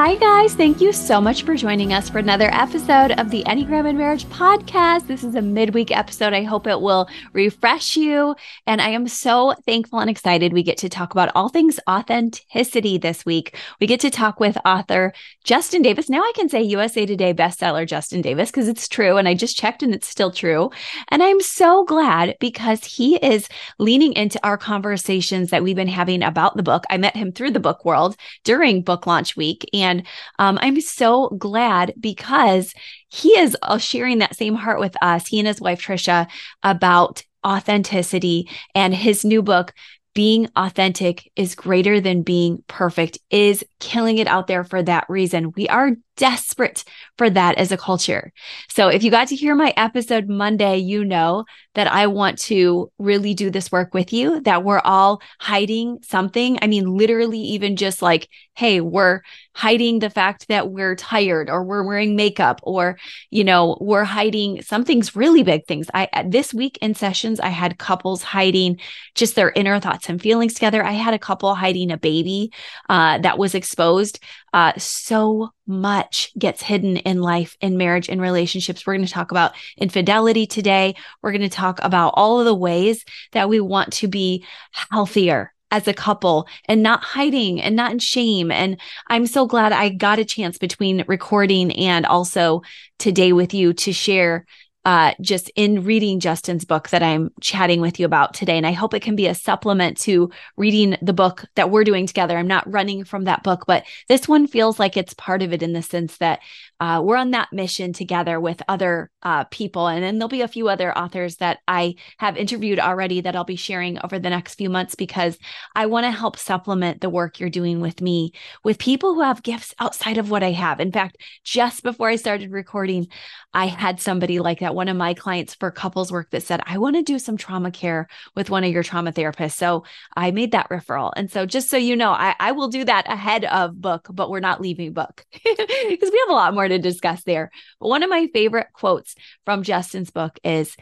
Hi, guys. Thank you so much for joining us for another episode of the Enneagram and Marriage podcast. This is a midweek episode. I hope it will refresh you. And I am so thankful and excited we get to talk about all things authenticity this week. We get to talk with author Justin Davis. Now I can say USA Today bestseller Justin Davis because it's true. And I just checked and it's still true. And I'm so glad because he is leaning into our conversations that we've been having about the book. I met him through the book world during book launch week. And um, I'm so glad because he is uh, sharing that same heart with us, he and his wife, Trisha, about authenticity and his new book, being authentic is greater than being perfect, is killing it out there for that reason. We are desperate for that as a culture. So if you got to hear my episode Monday, you know that I want to really do this work with you, that we're all hiding something. I mean, literally, even just like, hey, we're hiding the fact that we're tired or we're wearing makeup or, you know, we're hiding something's really big things. I, this week in sessions, I had couples hiding just their inner thoughts and feelings together. I had a couple hiding a baby uh, that was exposed. Uh, so much gets hidden in life, in marriage, in relationships. We're going to talk about infidelity today. We're going to talk about all of the ways that we want to be healthier as a couple and not hiding and not in shame. And I'm so glad I got a chance between recording and also today with you to share uh, just in reading Justin's book that I'm chatting with you about today. And I hope it can be a supplement to reading the book that we're doing together. I'm not running from that book, but this one feels like it's part of it in the sense that uh, we're on that mission together with other uh, people. And then there'll be a few other authors that I have interviewed already that I'll be sharing over the next few months because I want to help supplement the work you're doing with me with people who have gifts outside of what I have. In fact, just before I started recording, I had somebody like that, one of my clients for couples work that said, I want to do some trauma care with one of your trauma therapists. So I made that referral. And so just so you know, I, I will do that ahead of book, but we're not leaving book because we have a lot more more to discuss there. But one of my favorite quotes from Justin's book is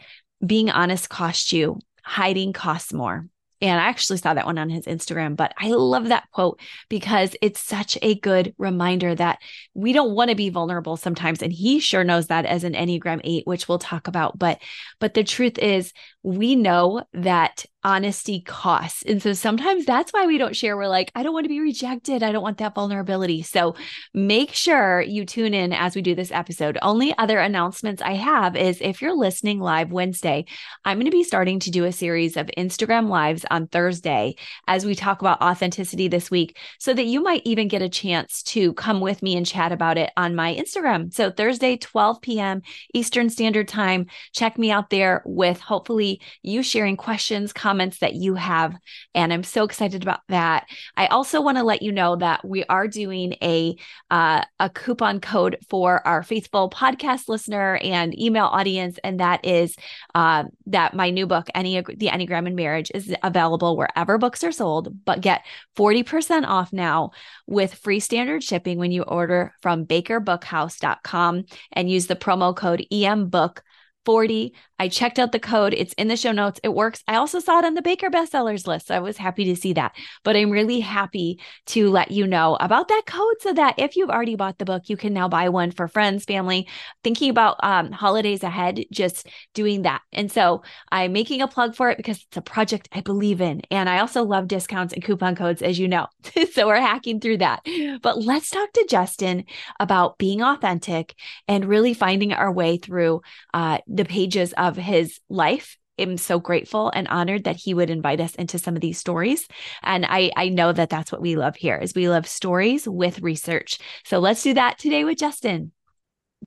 being honest costs you, hiding costs more. And I actually saw that one on his Instagram, but I love that quote because it's such a good reminder that we don't want to be vulnerable sometimes. And he sure knows that as an Enneagram 8, which we'll talk about. But but the truth is we know that honesty costs. And so sometimes that's why we don't share. We're like, I don't want to be rejected. I don't want that vulnerability. So make sure you tune in as we do this episode. Only other announcements I have is if you're listening live Wednesday, I'm going to be starting to do a series of Instagram lives on Thursday as we talk about authenticity this week so that you might even get a chance to come with me and chat about it on my Instagram. So Thursday, 12 p.m. Eastern Standard Time. Check me out there with hopefully you sharing questions, comments, that you have. And I'm so excited about that. I also want to let you know that we are doing a uh, a coupon code for our faithful podcast listener and email audience, and that is uh, that my new book, Any the Enneagram in Marriage, is available wherever books are sold. But get 40% off now with free standard shipping when you order from BakerBookhouse.com and use the promo code EMBook 40 I checked out the code. It's in the show notes. It works. I also saw it on the Baker bestsellers list. So I was happy to see that. But I'm really happy to let you know about that code so that if you've already bought the book, you can now buy one for friends, family, thinking about um, holidays ahead, just doing that. And so I'm making a plug for it because it's a project I believe in. And I also love discounts and coupon codes, as you know. so we're hacking through that. But let's talk to Justin about being authentic and really finding our way through uh, the pages of of his life am so grateful and honored that he would invite us into some of these stories and i i know that that's what we love here is we love stories with research so let's do that today with justin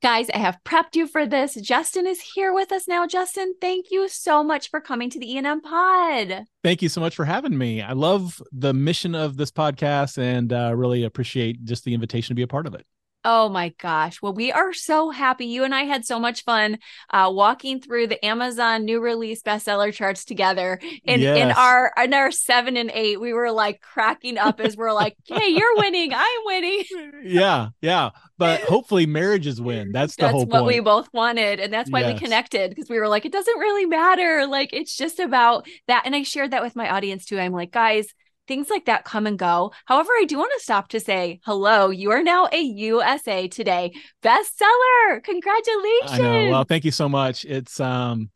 Guys, I have prepped you for this. Justin is here with us now. Justin, thank you so much for coming to the E&M pod. Thank you so much for having me. I love the mission of this podcast and uh, really appreciate just the invitation to be a part of it. Oh my gosh. Well, we are so happy. You and I had so much fun uh, walking through the Amazon new release bestseller charts together. In yes. in our in our seven and eight, we were like cracking up as we're like, hey, you're winning, I'm winning. yeah, yeah. But hopefully marriages win. That's the that's whole what point. we both wanted. And that's why yes. we connected because we were like, it doesn't really matter. Like it's just about that. And I shared that with my audience too. I'm like, guys, things like that come and go. However, I do want to stop to say hello. You are now a USA Today bestseller. Congratulations. I know. Well, thank you so much. It's um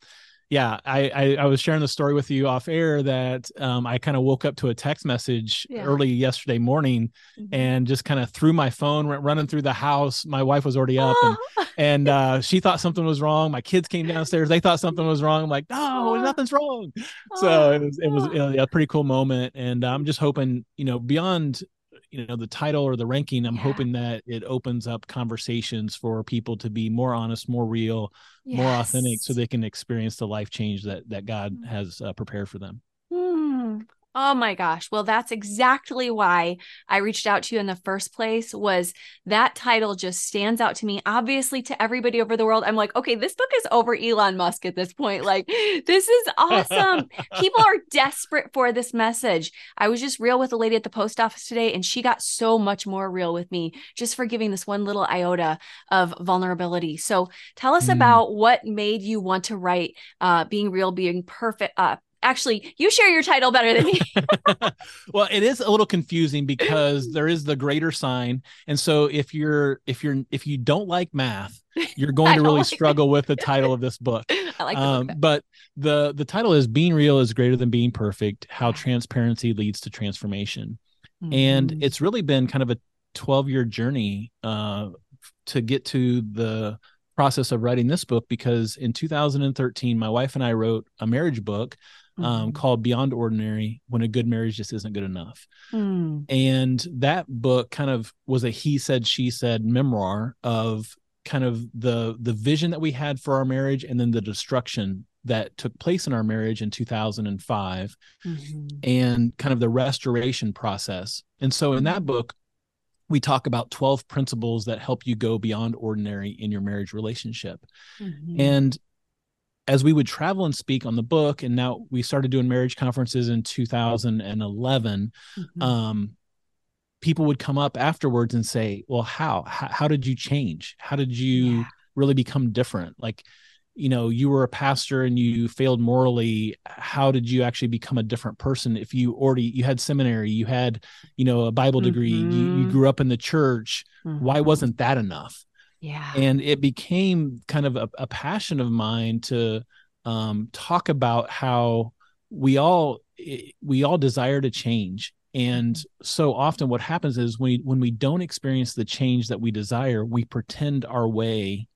yeah, I, I, I was sharing the story with you off air that um, I kind of woke up to a text message yeah. early yesterday morning mm-hmm. and just kind of threw my phone, went running through the house. My wife was already up and and uh, she thought something was wrong. My kids came downstairs; they thought something was wrong. I'm like, no, nothing's wrong. So it was it was you know, a pretty cool moment, and I'm just hoping you know beyond you know the title or the ranking i'm yeah. hoping that it opens up conversations for people to be more honest more real yes. more authentic so they can experience the life change that that god mm. has uh, prepared for them. Oh my gosh. Well, that's exactly why I reached out to you in the first place was that title just stands out to me. Obviously to everybody over the world. I'm like, okay, this book is over Elon Musk at this point. Like, this is awesome. People are desperate for this message. I was just real with a lady at the post office today and she got so much more real with me just for giving this one little iota of vulnerability. So, tell us mm. about what made you want to write uh being real, being perfect uh actually you share your title better than me. Well it is a little confusing because there is the greater sign. And so if you're if you're if you don't like math you're going to really like struggle with the title of this book. I like um, but the the title is being real is greater than being perfect how transparency leads to transformation. Mm-hmm. and it's really been kind of a 12 year journey uh, to get to the process of writing this book because in 2013 my wife and i wrote a marriage book um, mm-hmm. called Beyond Ordinary When a Good Marriage Just Isn't Good Enough. Mm. And that book kind of was a he said, she said memoir of kind of the the vision that we had for our marriage and then the destruction that took place in our marriage in 2005 mm-hmm. and kind of the restoration process. And so in that book, we talk about 12 principles that help you go beyond ordinary in your marriage relationship. Mm-hmm. And as we would travel and speak on the book, and now we started doing marriage conferences in 2011, mm-hmm. um, people would come up afterwards and say, "Well, how? how? How, did you change? How did you yeah. really become different? Like, you know, you were a pastor and you failed morally. How did you actually become a different person? If you already you had seminary, you had, you know, a Bible degree, mm-hmm. you, you mm-hmm. grew up in the church. Mm-hmm. Why wasn't that enough?" Yeah. And it became kind of a, a passion of mine to um, talk about how we all we all desire to change and mm-hmm. so often what happens is when we, when we don't experience the change that we desire we pretend our way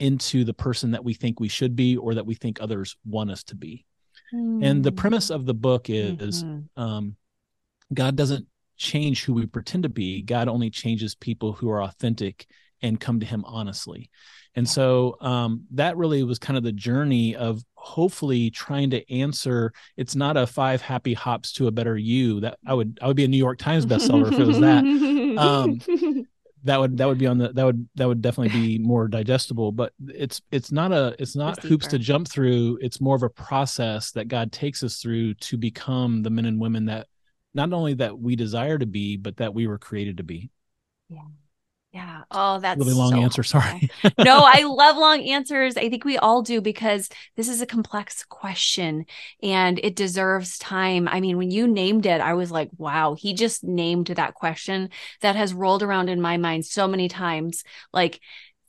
into the person that we think we should be or that we think others want us to be mm. and the premise of the book is mm-hmm. um, god doesn't change who we pretend to be god only changes people who are authentic and come to him honestly. And so um, that really was kind of the journey of hopefully trying to answer it's not a five happy hops to a better you. That i would i would be a new york times bestseller if it was that. Um, that would that would be on the that would that would definitely be more digestible but it's it's not a it's not it's hoops to jump through. It's more of a process that god takes us through to become the men and women that not only that we desire to be but that we were created to be. Yeah yeah. Oh, that's really long so answer. Sorry. no, I love long answers. I think we all do because this is a complex question and it deserves time. I mean, when you named it, I was like, wow, he just named that question that has rolled around in my mind so many times. Like,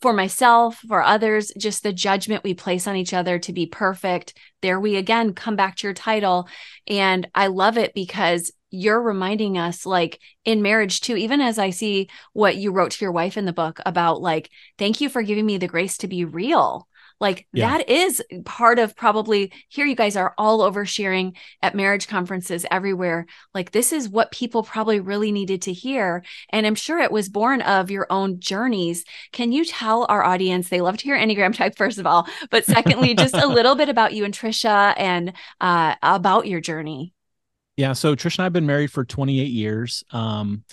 for myself, for others, just the judgment we place on each other to be perfect. There we again come back to your title. And I love it because you're reminding us like in marriage too even as i see what you wrote to your wife in the book about like thank you for giving me the grace to be real like yeah. that is part of probably here you guys are all over sharing at marriage conferences everywhere. Like this is what people probably really needed to hear. And i'm sure it was born of your own journeys. Can you tell our audience they love to hear enneagram type first of all but secondly just a little bit about you and trisha and uh, about your journey. Yeah so trisha and i've been married for 28 years. Um,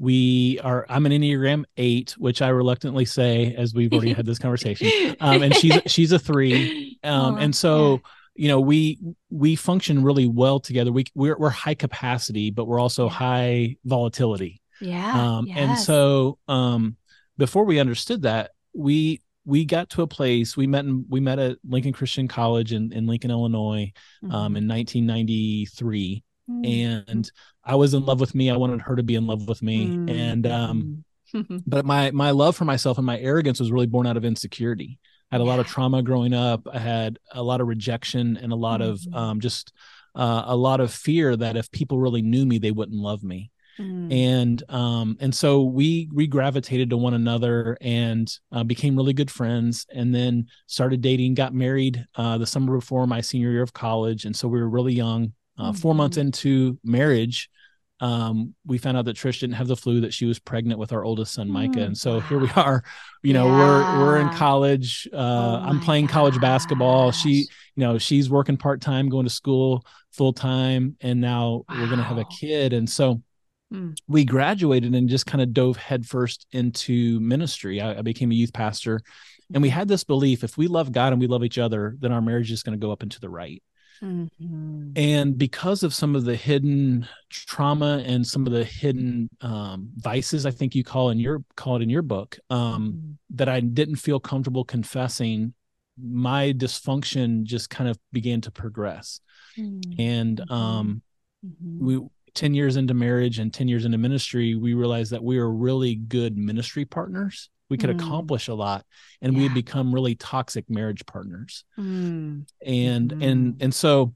we are i'm an enneagram eight which i reluctantly say as we've already had this conversation um, and she's she's a three um, oh, and so yeah. you know we we function really well together we we're, we're high capacity but we're also yeah. high volatility yeah um, yes. and so um before we understood that we we got to a place we met in, we met at lincoln christian college in, in lincoln illinois um, mm-hmm. in 1993 mm-hmm. and I was in love with me. I wanted her to be in love with me. Mm-hmm. And um but my my love for myself and my arrogance was really born out of insecurity. I had a lot of trauma growing up. I had a lot of rejection and a lot of um just uh, a lot of fear that if people really knew me, they wouldn't love me. Mm. And um and so we we gravitated to one another and uh, became really good friends and then started dating, got married uh, the summer before my senior year of college. And so we were really young uh, four months into marriage, um, we found out that Trish didn't have the flu, that she was pregnant with our oldest son, Micah. and so wow. here we are, you know, yeah. we're, we're in college. Uh, oh I'm playing gosh. college basketball. She, you know, she's working part-time, going to school full time. And now wow. we're going to have a kid. And so mm. we graduated and just kind of dove headfirst into ministry. I, I became a youth pastor and we mm-hmm. had this belief, if we love God and we love each other, then our marriage is going to go up and to the right. Mm-hmm. And because of some of the hidden trauma and some of the hidden um, vices, I think you call in your call it in your book, um, mm-hmm. that I didn't feel comfortable confessing, my dysfunction just kind of began to progress. Mm-hmm. And um, mm-hmm. we 10 years into marriage and 10 years into ministry, we realized that we were really good ministry partners we could mm. accomplish a lot and yeah. we had become really toxic marriage partners mm. and mm. and and so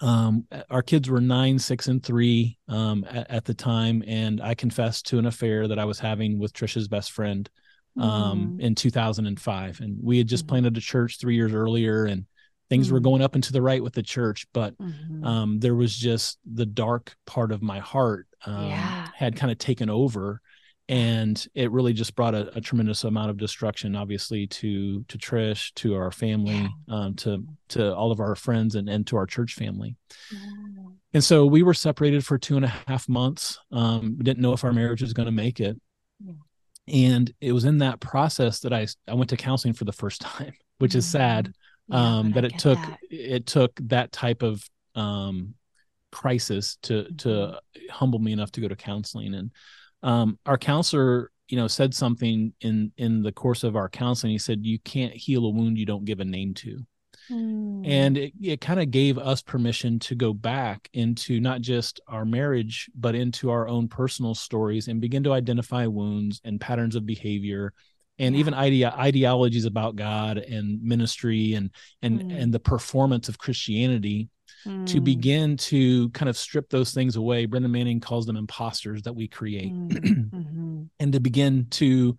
um, our kids were nine six and three um, at, at, the time and i confessed to an affair that i was having with trisha's best friend um, mm. in 2005 and we had just mm-hmm. planted a church three years earlier and things were mm. going up and to the right with the church but mm-hmm. um, there was just the dark part of my heart um, yeah. had kind of taken over and it really just brought a, a, tremendous amount of destruction obviously to to trish to our family yeah. um, to to all of our friends and, and to our church family yeah. and so we were separated for two and a half months um, we didn't know if our marriage was going to make it yeah. and it was in that process that i i went to counseling for the first time which is sad um, that it took that. it took that type of um, crisis to to mm-hmm. humble me enough to go to counseling and um, our counselor you know said something in in the course of our counseling he said you can't heal a wound you don't give a name to mm. and it, it kind of gave us permission to go back into not just our marriage but into our own personal stories and begin to identify wounds and patterns of behavior and yeah. even idea ideologies about god and ministry and and mm. and the performance of christianity to hmm. begin to kind of strip those things away. Brennan Manning calls them imposters that we create, mm. mm-hmm. and to begin to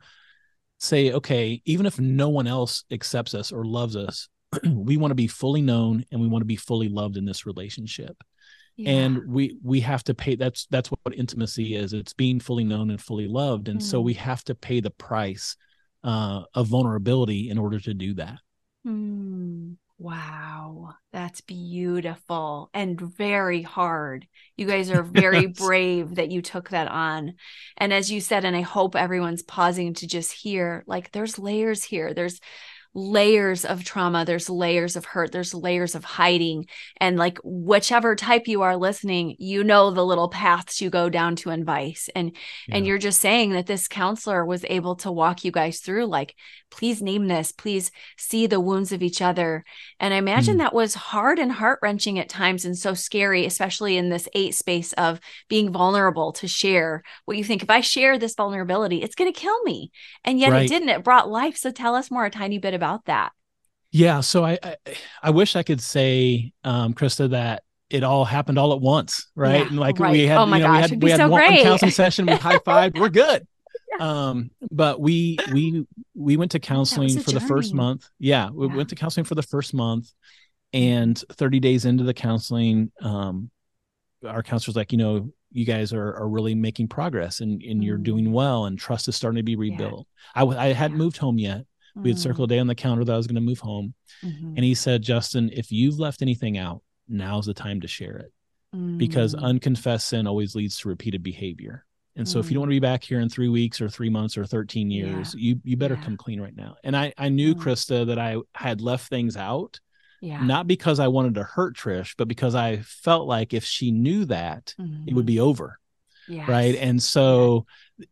say, okay, even if no one else accepts us or loves us, we want to be fully known and we want to be fully loved in this relationship. Yeah. And we we have to pay. That's that's what intimacy is. It's being fully known and fully loved, and mm. so we have to pay the price uh, of vulnerability in order to do that. Mm. Wow, that's beautiful and very hard. You guys are very brave that you took that on. And as you said, and I hope everyone's pausing to just hear like there's layers here. There's layers of trauma there's layers of hurt there's layers of hiding. And like whichever type you are listening you know the little paths you go down to advice. And yeah. and you're just saying that this counselor was able to walk you guys through like please name this please see the wounds of each other. And i imagine mm. that was hard and heart-wrenching at times and so scary especially in this eight space of being vulnerable to share what you think. If i share this vulnerability it's going to kill me. And yet right. it didn't. It brought life. So tell us more a tiny bit about that. Yeah, so I, I, I wish I could say, um, Christa, that it all happened all at once, right? Yeah, and like right. we had, oh my you know, gosh, we had, we had so one great. counseling session, we high five, we're good. um, but we we we went to counseling for the first month. Yeah, we yeah. went to counseling for the first month, and 30 days into the counseling, um, our counselor's like, you know, you guys are are really making progress and and you're doing well, and trust is starting to be rebuilt. Yeah. I I hadn't yeah. moved home yet. We had circled a day on the calendar that I was going to move home, mm-hmm. and he said, Justin, if you've left anything out, now's the time to share it, mm-hmm. because mm. unconfessed sin always leads to repeated behavior. And so, mm. if you don't want to be back here in three weeks or three months or 13 years, yeah. you you better yeah. come clean right now. And I I knew mm. Christa that I had left things out, yeah. not because I wanted to hurt Trish, but because I felt like if she knew that, mm-hmm. it would be mm-hmm. over. Yes. Right. And so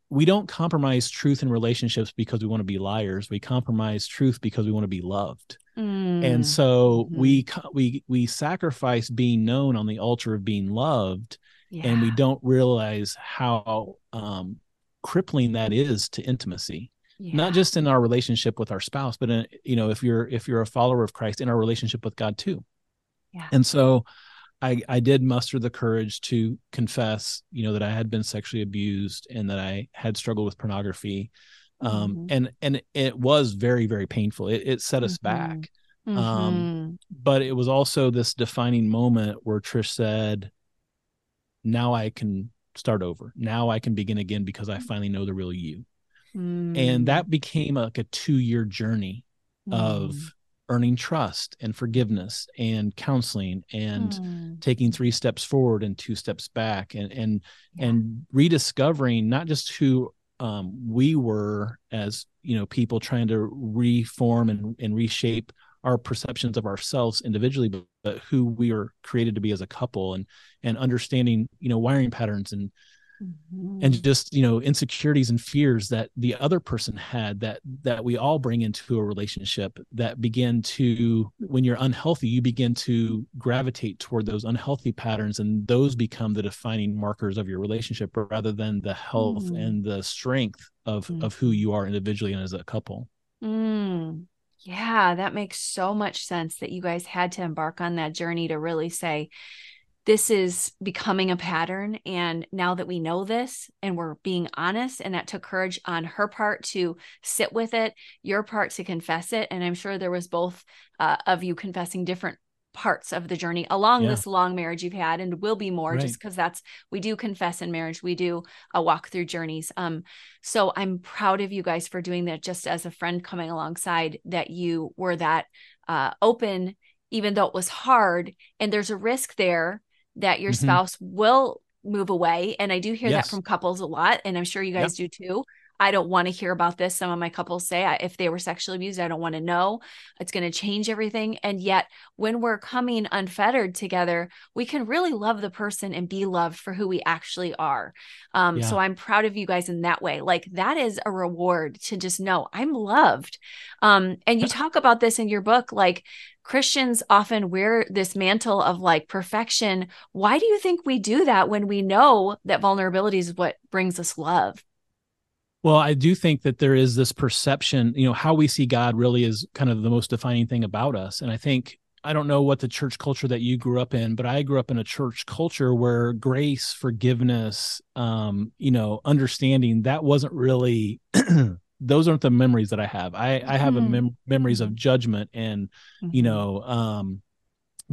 we don't compromise truth in relationships because we want to be liars. We compromise truth because we want to be loved. Mm. And so mm-hmm. we we we sacrifice being known on the altar of being loved yeah. and we don't realize how um, crippling that is to intimacy yeah. not just in our relationship with our spouse but in, you know if you're if you're a follower of christ in our relationship with god too yeah. and so I, I did muster the courage to confess, you know, that I had been sexually abused and that I had struggled with pornography. Um, mm-hmm. and, and it was very, very painful. It, it set us mm-hmm. back. Um, mm-hmm. Um, but it was also this defining moment where Trish said, now I can start over. Now I can begin again because I mm. finally know the real you. Mm. And that became like a two year journey mm. of earning trust and forgiveness and counseling and mm. taking three steps forward and two steps back and and yeah. and rediscovering not just who um, we were as you know people trying to reform and, and reshape our perceptions of ourselves individually but, but who we are created to be as a couple and and understanding you know wiring patterns and mm-hmm. and just you know insecurities and fears that the other person had that that we all bring into a relationship that begin to when you're unhealthy you begin to gravitate toward those unhealthy patterns and those become the defining markers of your relationship rather than the health mm-hmm. and the strength of mm-hmm. of who you are individually and as a couple mm. Yeah, that makes so much sense that you guys had to embark on that journey to really say, this is becoming a pattern. And now that we know this and we're being honest, and that took courage on her part to sit with it, your part to confess it. And I'm sure there was both uh, of you confessing different parts of the journey along yeah. this long marriage you've had and will be more right. just because that's we do confess in marriage we do a walk through journeys um so i'm proud of you guys for doing that just as a friend coming alongside that you were that uh open even though it was hard and there's a risk there that your mm-hmm. spouse will move away and i do hear yes. that from couples a lot and i'm sure you guys yep. do too I don't want to hear about this. Some of my couples say if they were sexually abused, I don't want to know. It's going to change everything. And yet, when we're coming unfettered together, we can really love the person and be loved for who we actually are. Um, yeah. So I'm proud of you guys in that way. Like that is a reward to just know I'm loved. Um, and you talk about this in your book, like Christians often wear this mantle of like perfection. Why do you think we do that when we know that vulnerability is what brings us love? Well, I do think that there is this perception, you know, how we see God really is kind of the most defining thing about us. And I think I don't know what the church culture that you grew up in, but I grew up in a church culture where grace, forgiveness, um, you know, understanding that wasn't really those aren't the memories that I have. I I have mm-hmm. a mem- memories of judgment and mm-hmm. you know, um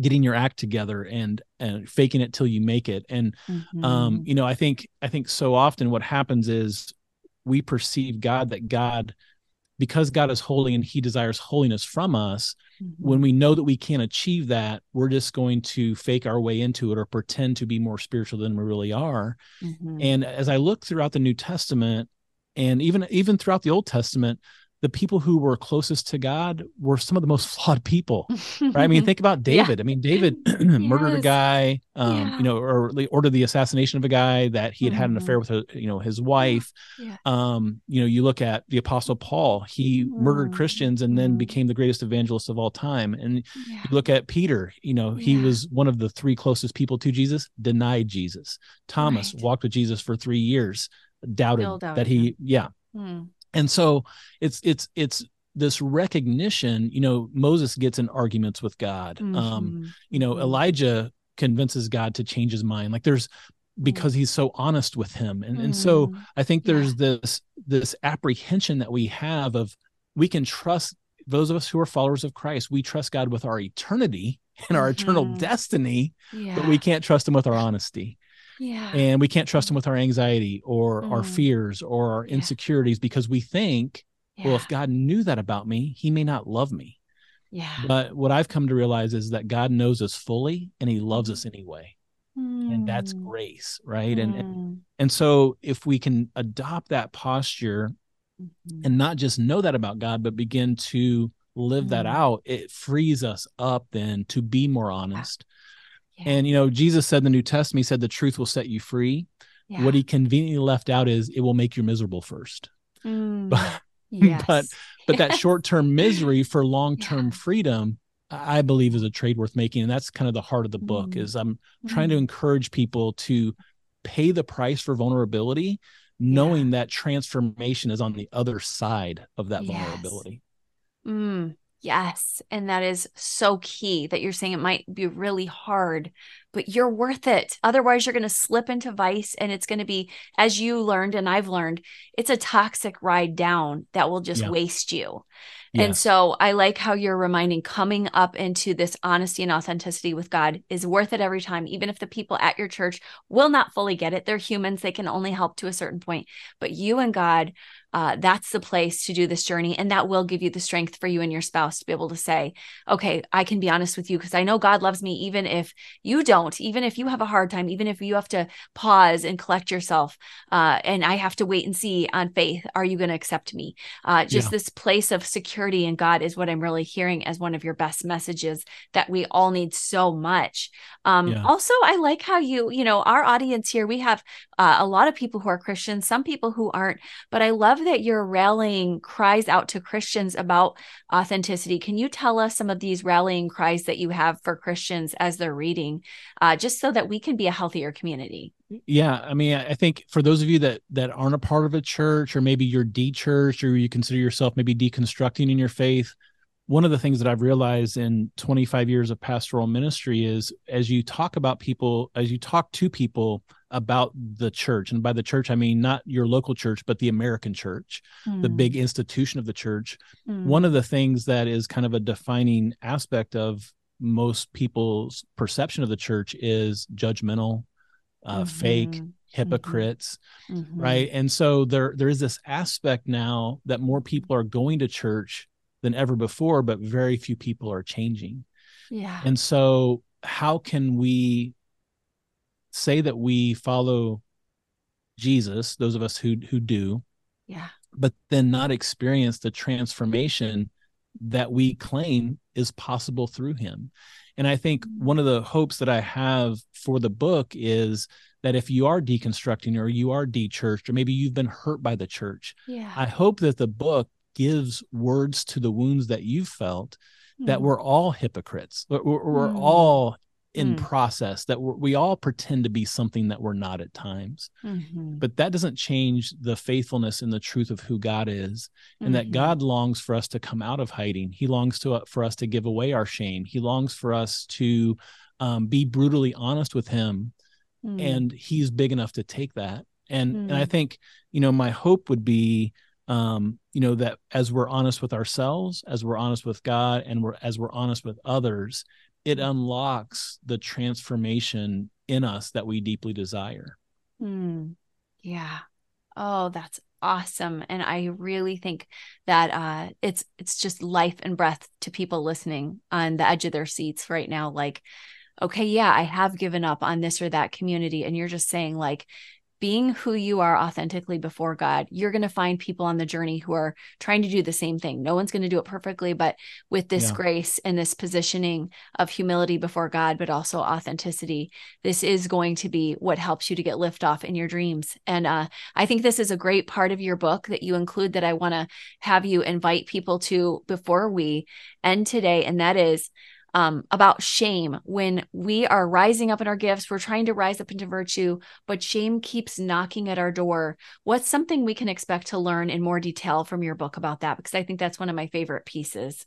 getting your act together and and faking it till you make it. And mm-hmm. um, you know, I think I think so often what happens is we perceive God that God because God is holy and he desires holiness from us, mm-hmm. when we know that we can't achieve that, we're just going to fake our way into it or pretend to be more spiritual than we really are. Mm-hmm. And as I look throughout the New Testament and even even throughout the Old Testament, the people who were closest to God were some of the most flawed people, right? I mean, think about David. Yeah. I mean, David murdered a guy, um, yeah. you know, or ordered the assassination of a guy that he had mm-hmm. had an affair mm-hmm. with, a, you know, his wife. Yeah. Um, you know, you look at the Apostle Paul; he mm-hmm. murdered Christians and then mm-hmm. became the greatest evangelist of all time. And you look at Peter; you know, he was one of the three closest people to Jesus, denied Jesus. Thomas right. walked with Jesus for three years, doubted that he, him. yeah. Mm and so it's it's it's this recognition you know moses gets in arguments with god um, mm-hmm. um you know elijah convinces god to change his mind like there's because he's so honest with him and and so i think there's yeah. this this apprehension that we have of we can trust those of us who are followers of christ we trust god with our eternity and our mm-hmm. eternal destiny yeah. but we can't trust him with our honesty yeah and we can't trust him with our anxiety or mm. our fears or our insecurities because we think well if god knew that about me he may not love me yeah but what i've come to realize is that god knows us fully and he loves us anyway mm. and that's mm. grace right mm. and, and mm. and so if we can adopt that posture mm-hmm. and not just know that about god but begin to live mm. that out it frees us up then to be more honest yeah. and you know jesus said in the new testament he said the truth will set you free yeah. what he conveniently left out is it will make you miserable first mm. but yes. but but that short-term misery for long-term yeah. freedom I believe is a trade worth making. And that's kind of the heart of the book mm. is I'm mm. trying to mm. encourage people to pay the price for vulnerability, knowing that transformation is on the other side of that yes. vulnerability. Mm. Yes. And that is so key that you're saying it might be really hard, but you're worth it. Otherwise, you're going to slip into vice and it's going to be, as you learned and I've learned, it's a toxic ride down that will just yeah. waste you. And so I like how you're reminding coming up into this honesty and authenticity with God is worth it every time, even if the people at your church will not fully get it. They're humans, they can only help to a certain point. But you and God uh, that's the place to do this journey. And that will give you the strength for you and your spouse to be able to say, okay, I can be honest with you because I know God loves me, even if you don't, even if you have a hard time, even if you have to pause and collect yourself. Uh, and I have to wait and see on faith, are you going to accept me? Uh, just yeah. this place of security in God is what I'm really hearing as one of your best messages that we all need so much. Um, yeah. Also, I like how you, you know, our audience here, we have uh, a lot of people who are Christians, some people who aren't, but I love that your rallying cries out to Christians about authenticity. Can you tell us some of these rallying cries that you have for Christians as they're reading, uh, just so that we can be a healthier community? Yeah, I mean, I think for those of you that that aren't a part of a church, or maybe you're de-churched, or you consider yourself maybe deconstructing in your faith, one of the things that I've realized in 25 years of pastoral ministry is as you talk about people, as you talk to people about the church, and by the church, I mean not your local church, but the American church, mm. the big hmm. institution of the church. Mm. One of the things that is kind of a defining aspect of most people's perception of the church is judgmental, uh, mm-hmm. fake, mm-hmm. hypocrites mm-hmm. right and so there there is this aspect now that more people are going to church than ever before, but very few people are changing. Yeah. And so, how can we say that we follow Jesus, those of us who who do, yeah, but then not experience the transformation that we claim is possible through him. And I think one of the hopes that I have for the book is that if you are deconstructing or you are de-churched or maybe you've been hurt by the church, yeah. I hope that the book gives words to the wounds that you felt mm. that hmm. we're all hypocrites we're, we're mm. all in mm. process that we all pretend to be something that we're not at times mm-hmm. but that doesn't change the faithfulness and the truth of who god is and mm-hmm. that god longs for us to come out of hiding he longs to uh, for us to give away our shame he longs for us to um, be brutally honest with him mm. and he's big enough to take that and and i mm. think you know my hope would be um, you know that as we're honest with ourselves as we're honest with god and we're as we're honest with others it mm. unlocks the transformation in us that we deeply desire hmm. yeah oh that's awesome and i really think that uh it's it's just life and breath to people listening on the edge of their seats right now like okay yeah i have given up on this or that community and you're just saying like being who you are authentically before God, you're going to find people on the journey who are trying to do the same thing. No one's going to do it perfectly, but with this yeah. grace and this positioning of humility before God, but also authenticity, this is going to be what helps you to get lift off in your dreams. And uh, I think this is a great part of your book that you include that I want to have you invite people to before we end today. And that is um, about shame when we are rising up in our gifts, we're trying to rise up into virtue, but shame keeps knocking at our door. What's something we can expect to learn in more detail from your book about that? Because I think that's one of my favorite pieces.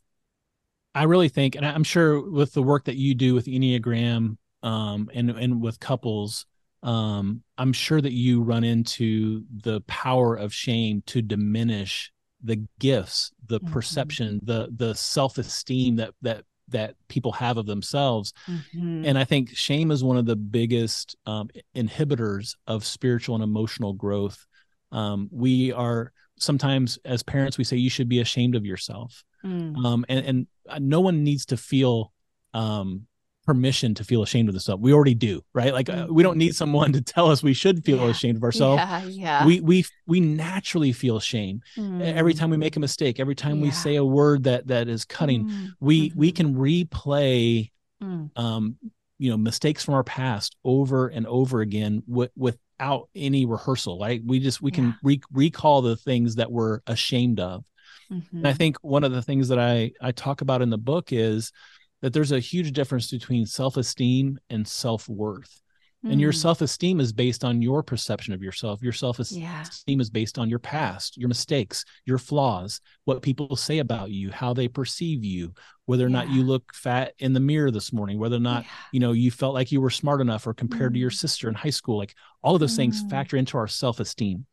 I really think, and I'm sure with the work that you do with Enneagram um, and and with couples, um, I'm sure that you run into the power of shame to diminish the gifts, the mm-hmm. perception, the the self esteem that that that people have of themselves. Mm-hmm. And I think shame is one of the biggest um, inhibitors of spiritual and emotional growth. Um, we are sometimes as parents we say you should be ashamed of yourself, mm. um, and and uh, no one needs to feel um, permission to feel ashamed of themselves. We already do, right? Like uh, we don't mm-hmm. need someone to tell us we should feel yeah. ashamed of ourselves. Yeah, yeah. We we we naturally feel shame mm. every time we make a mistake. Every time yeah. we say a word that that is cutting, mm. we mm-hmm. we can replay, mm. um, you know, mistakes from our past over and over again with, without any rehearsal. Right? We just we can re- recall the things that we're ashamed of. Mm-hmm. And I think one of the things that I I talk about in the book is that there's a huge difference between self-esteem and self-worth mm. and your hmm. self-esteem is based on your perception of yourself your self-esteem yeah. is based on your past your mistakes your flaws what people say about you how they perceive you whether or yeah. not you look fat in the mirror this morning whether or not yeah. you know you felt like you were smart enough or compared mm. to your hmm. sister in high school like all of those mm. things hmm. factor into our self-esteem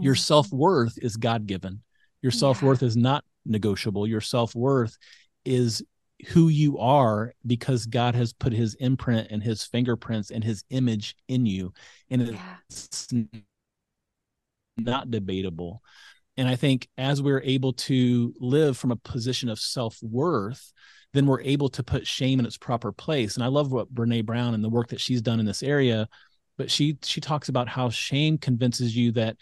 your self-worth is god-given your self-worth is not negotiable your self-worth is who you are because God has put his imprint and his fingerprints and his image in you. And yeah. it's not debatable. And I think as we're able to live from a position of self worth, then we're able to put shame in its proper place. And I love what Brene Brown and the work that she's done in this area. But she she talks about how shame convinces you that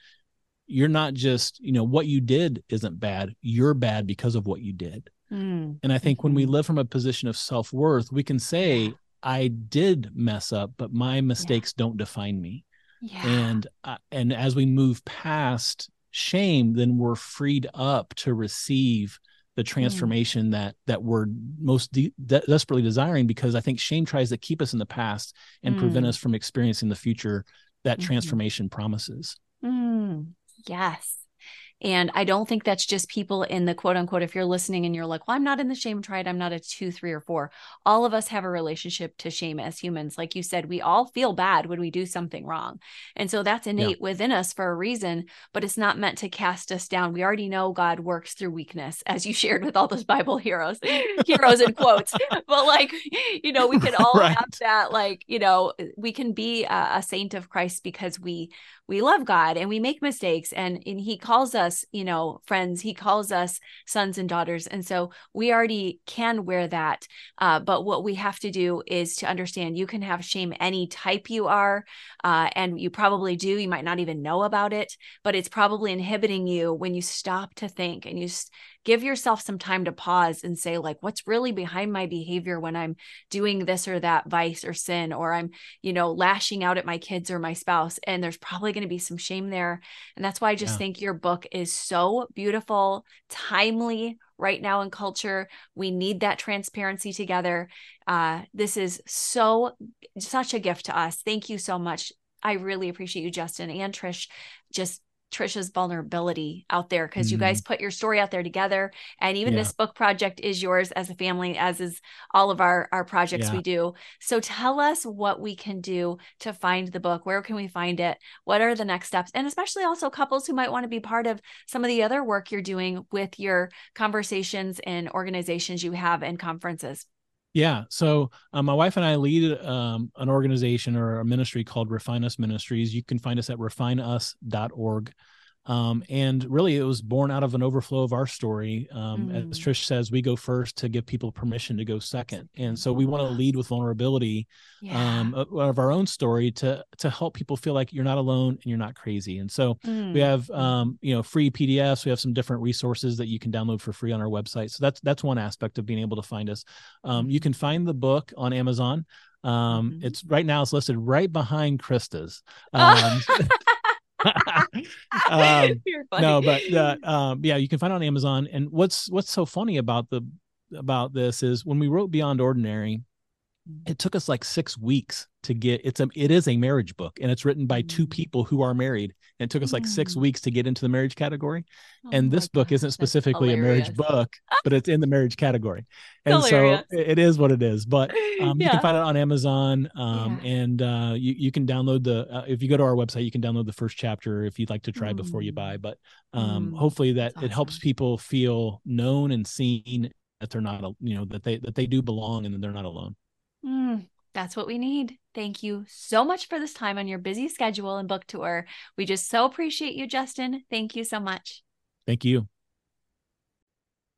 you're not just you know what you did isn't bad. You're bad because of what you did. Mm. And I think when we mm-hmm. live from a position of self worth, we can say, yeah. I did mess up, but my mistakes yeah. don't define me. Yeah. And uh, and as we move past shame, then we're freed up to receive the mm. transformation mm. that that we're most de- de- desperately desiring. Because I think shame tries to keep us in the past and mm. prevent us from experiencing the future that mm-hmm. transformation promises. Mm. Yes. And I don't think that's just people in the quote unquote, if you're listening and you're like, well, I'm not in the shame triad, I'm not a two, three, or four. All of us have a relationship to shame as humans. Like you said, we all feel bad when we do something wrong. And so that's innate yeah. within us for a reason, but it's not meant to cast us down. We already know God works through weakness, as you shared with all those Bible heroes, heroes in quotes. But like, you know, we can all right. have that, like, you know, we can be a, a saint of Christ because we we love God and we make mistakes and, and he calls us, you know, friends, he calls us sons and daughters. And so we already can wear that. Uh, but what we have to do is to understand you can have shame any type you are. Uh, and you probably do. You might not even know about it, but it's probably inhibiting you when you stop to think and you give yourself some time to pause and say like what's really behind my behavior when i'm doing this or that vice or sin or i'm you know lashing out at my kids or my spouse? And there's probably going to be some shame there. And that's why i just yeah. think your book is so beautiful timely right now in culture. We need that transparency together. Uh, this is so such a gift to us. Thank you so much. I really appreciate you, Justin and Trish, just Trisha's vulnerability out there because mm. you guys mm-hmm. put your story out there together. And even yeah. this book project is yours as a family, as is all of our, our projects yeah. we do. So tell us what we can do to find the book. Where can we find it? What are the next steps? And especially also couples who might want to be part of some of the other work you're doing with your conversations and organizations you have and conferences. Yeah. So uh, my wife and I lead um, an organization or a ministry called Refine Us Ministries. You can find us at refineus.org. Um, and really, it was born out of an overflow of our story. Um, mm. As Trish says, we go first to give people permission to go second, and so we want to lead with vulnerability yeah. um, of our own story to to help people feel like you're not alone and you're not crazy. And so mm. we have um, you know free PDFs. We have some different resources that you can download for free on our website. So that's that's one aspect of being able to find us. Um, you can find the book on Amazon. Um, mm-hmm. It's right now it's listed right behind Christa's. Um, um, no, but uh, um, yeah, you can find it on Amazon. And what's what's so funny about the about this is when we wrote Beyond Ordinary, it took us like six weeks to get it's a it is a marriage book and it's written by two mm. people who are married and it took us like six mm. weeks to get into the marriage category oh and this book God, isn't specifically a marriage book but it's in the marriage category and hilarious. so it is what it is but um, yeah. you can find it on amazon um, yeah. and uh, you, you can download the uh, if you go to our website you can download the first chapter if you'd like to try mm. before you buy mm. but um, mm. hopefully that awesome. it helps people feel known and seen that they're not you know that they that they do belong and that they're not alone Mm, that's what we need. Thank you so much for this time on your busy schedule and book tour. We just so appreciate you, Justin. Thank you so much. Thank you.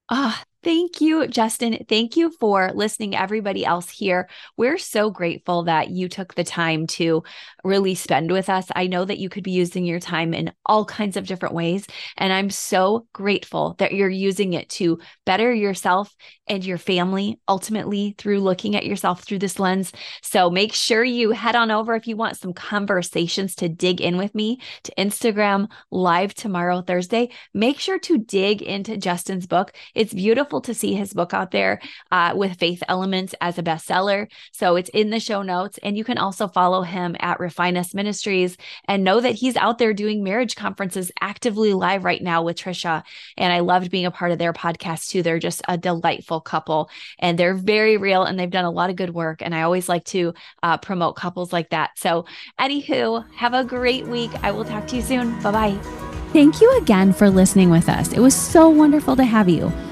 Ah, Thank you, Justin. Thank you for listening, everybody else here. We're so grateful that you took the time to really spend with us. I know that you could be using your time in all kinds of different ways. And I'm so grateful that you're using it to better yourself and your family, ultimately, through looking at yourself through this lens. So make sure you head on over if you want some conversations to dig in with me to Instagram live tomorrow, Thursday. Make sure to dig into Justin's book. It's beautiful to see his book out there uh, with Faith Elements as a bestseller. So it's in the show notes. And you can also follow him at Refine Us Ministries and know that he's out there doing marriage conferences actively live right now with Trisha. And I loved being a part of their podcast too. They're just a delightful couple and they're very real and they've done a lot of good work. And I always like to uh, promote couples like that. So, anywho, have a great week. I will talk to you soon. Bye bye. Thank you again for listening with us. It was so wonderful to have you.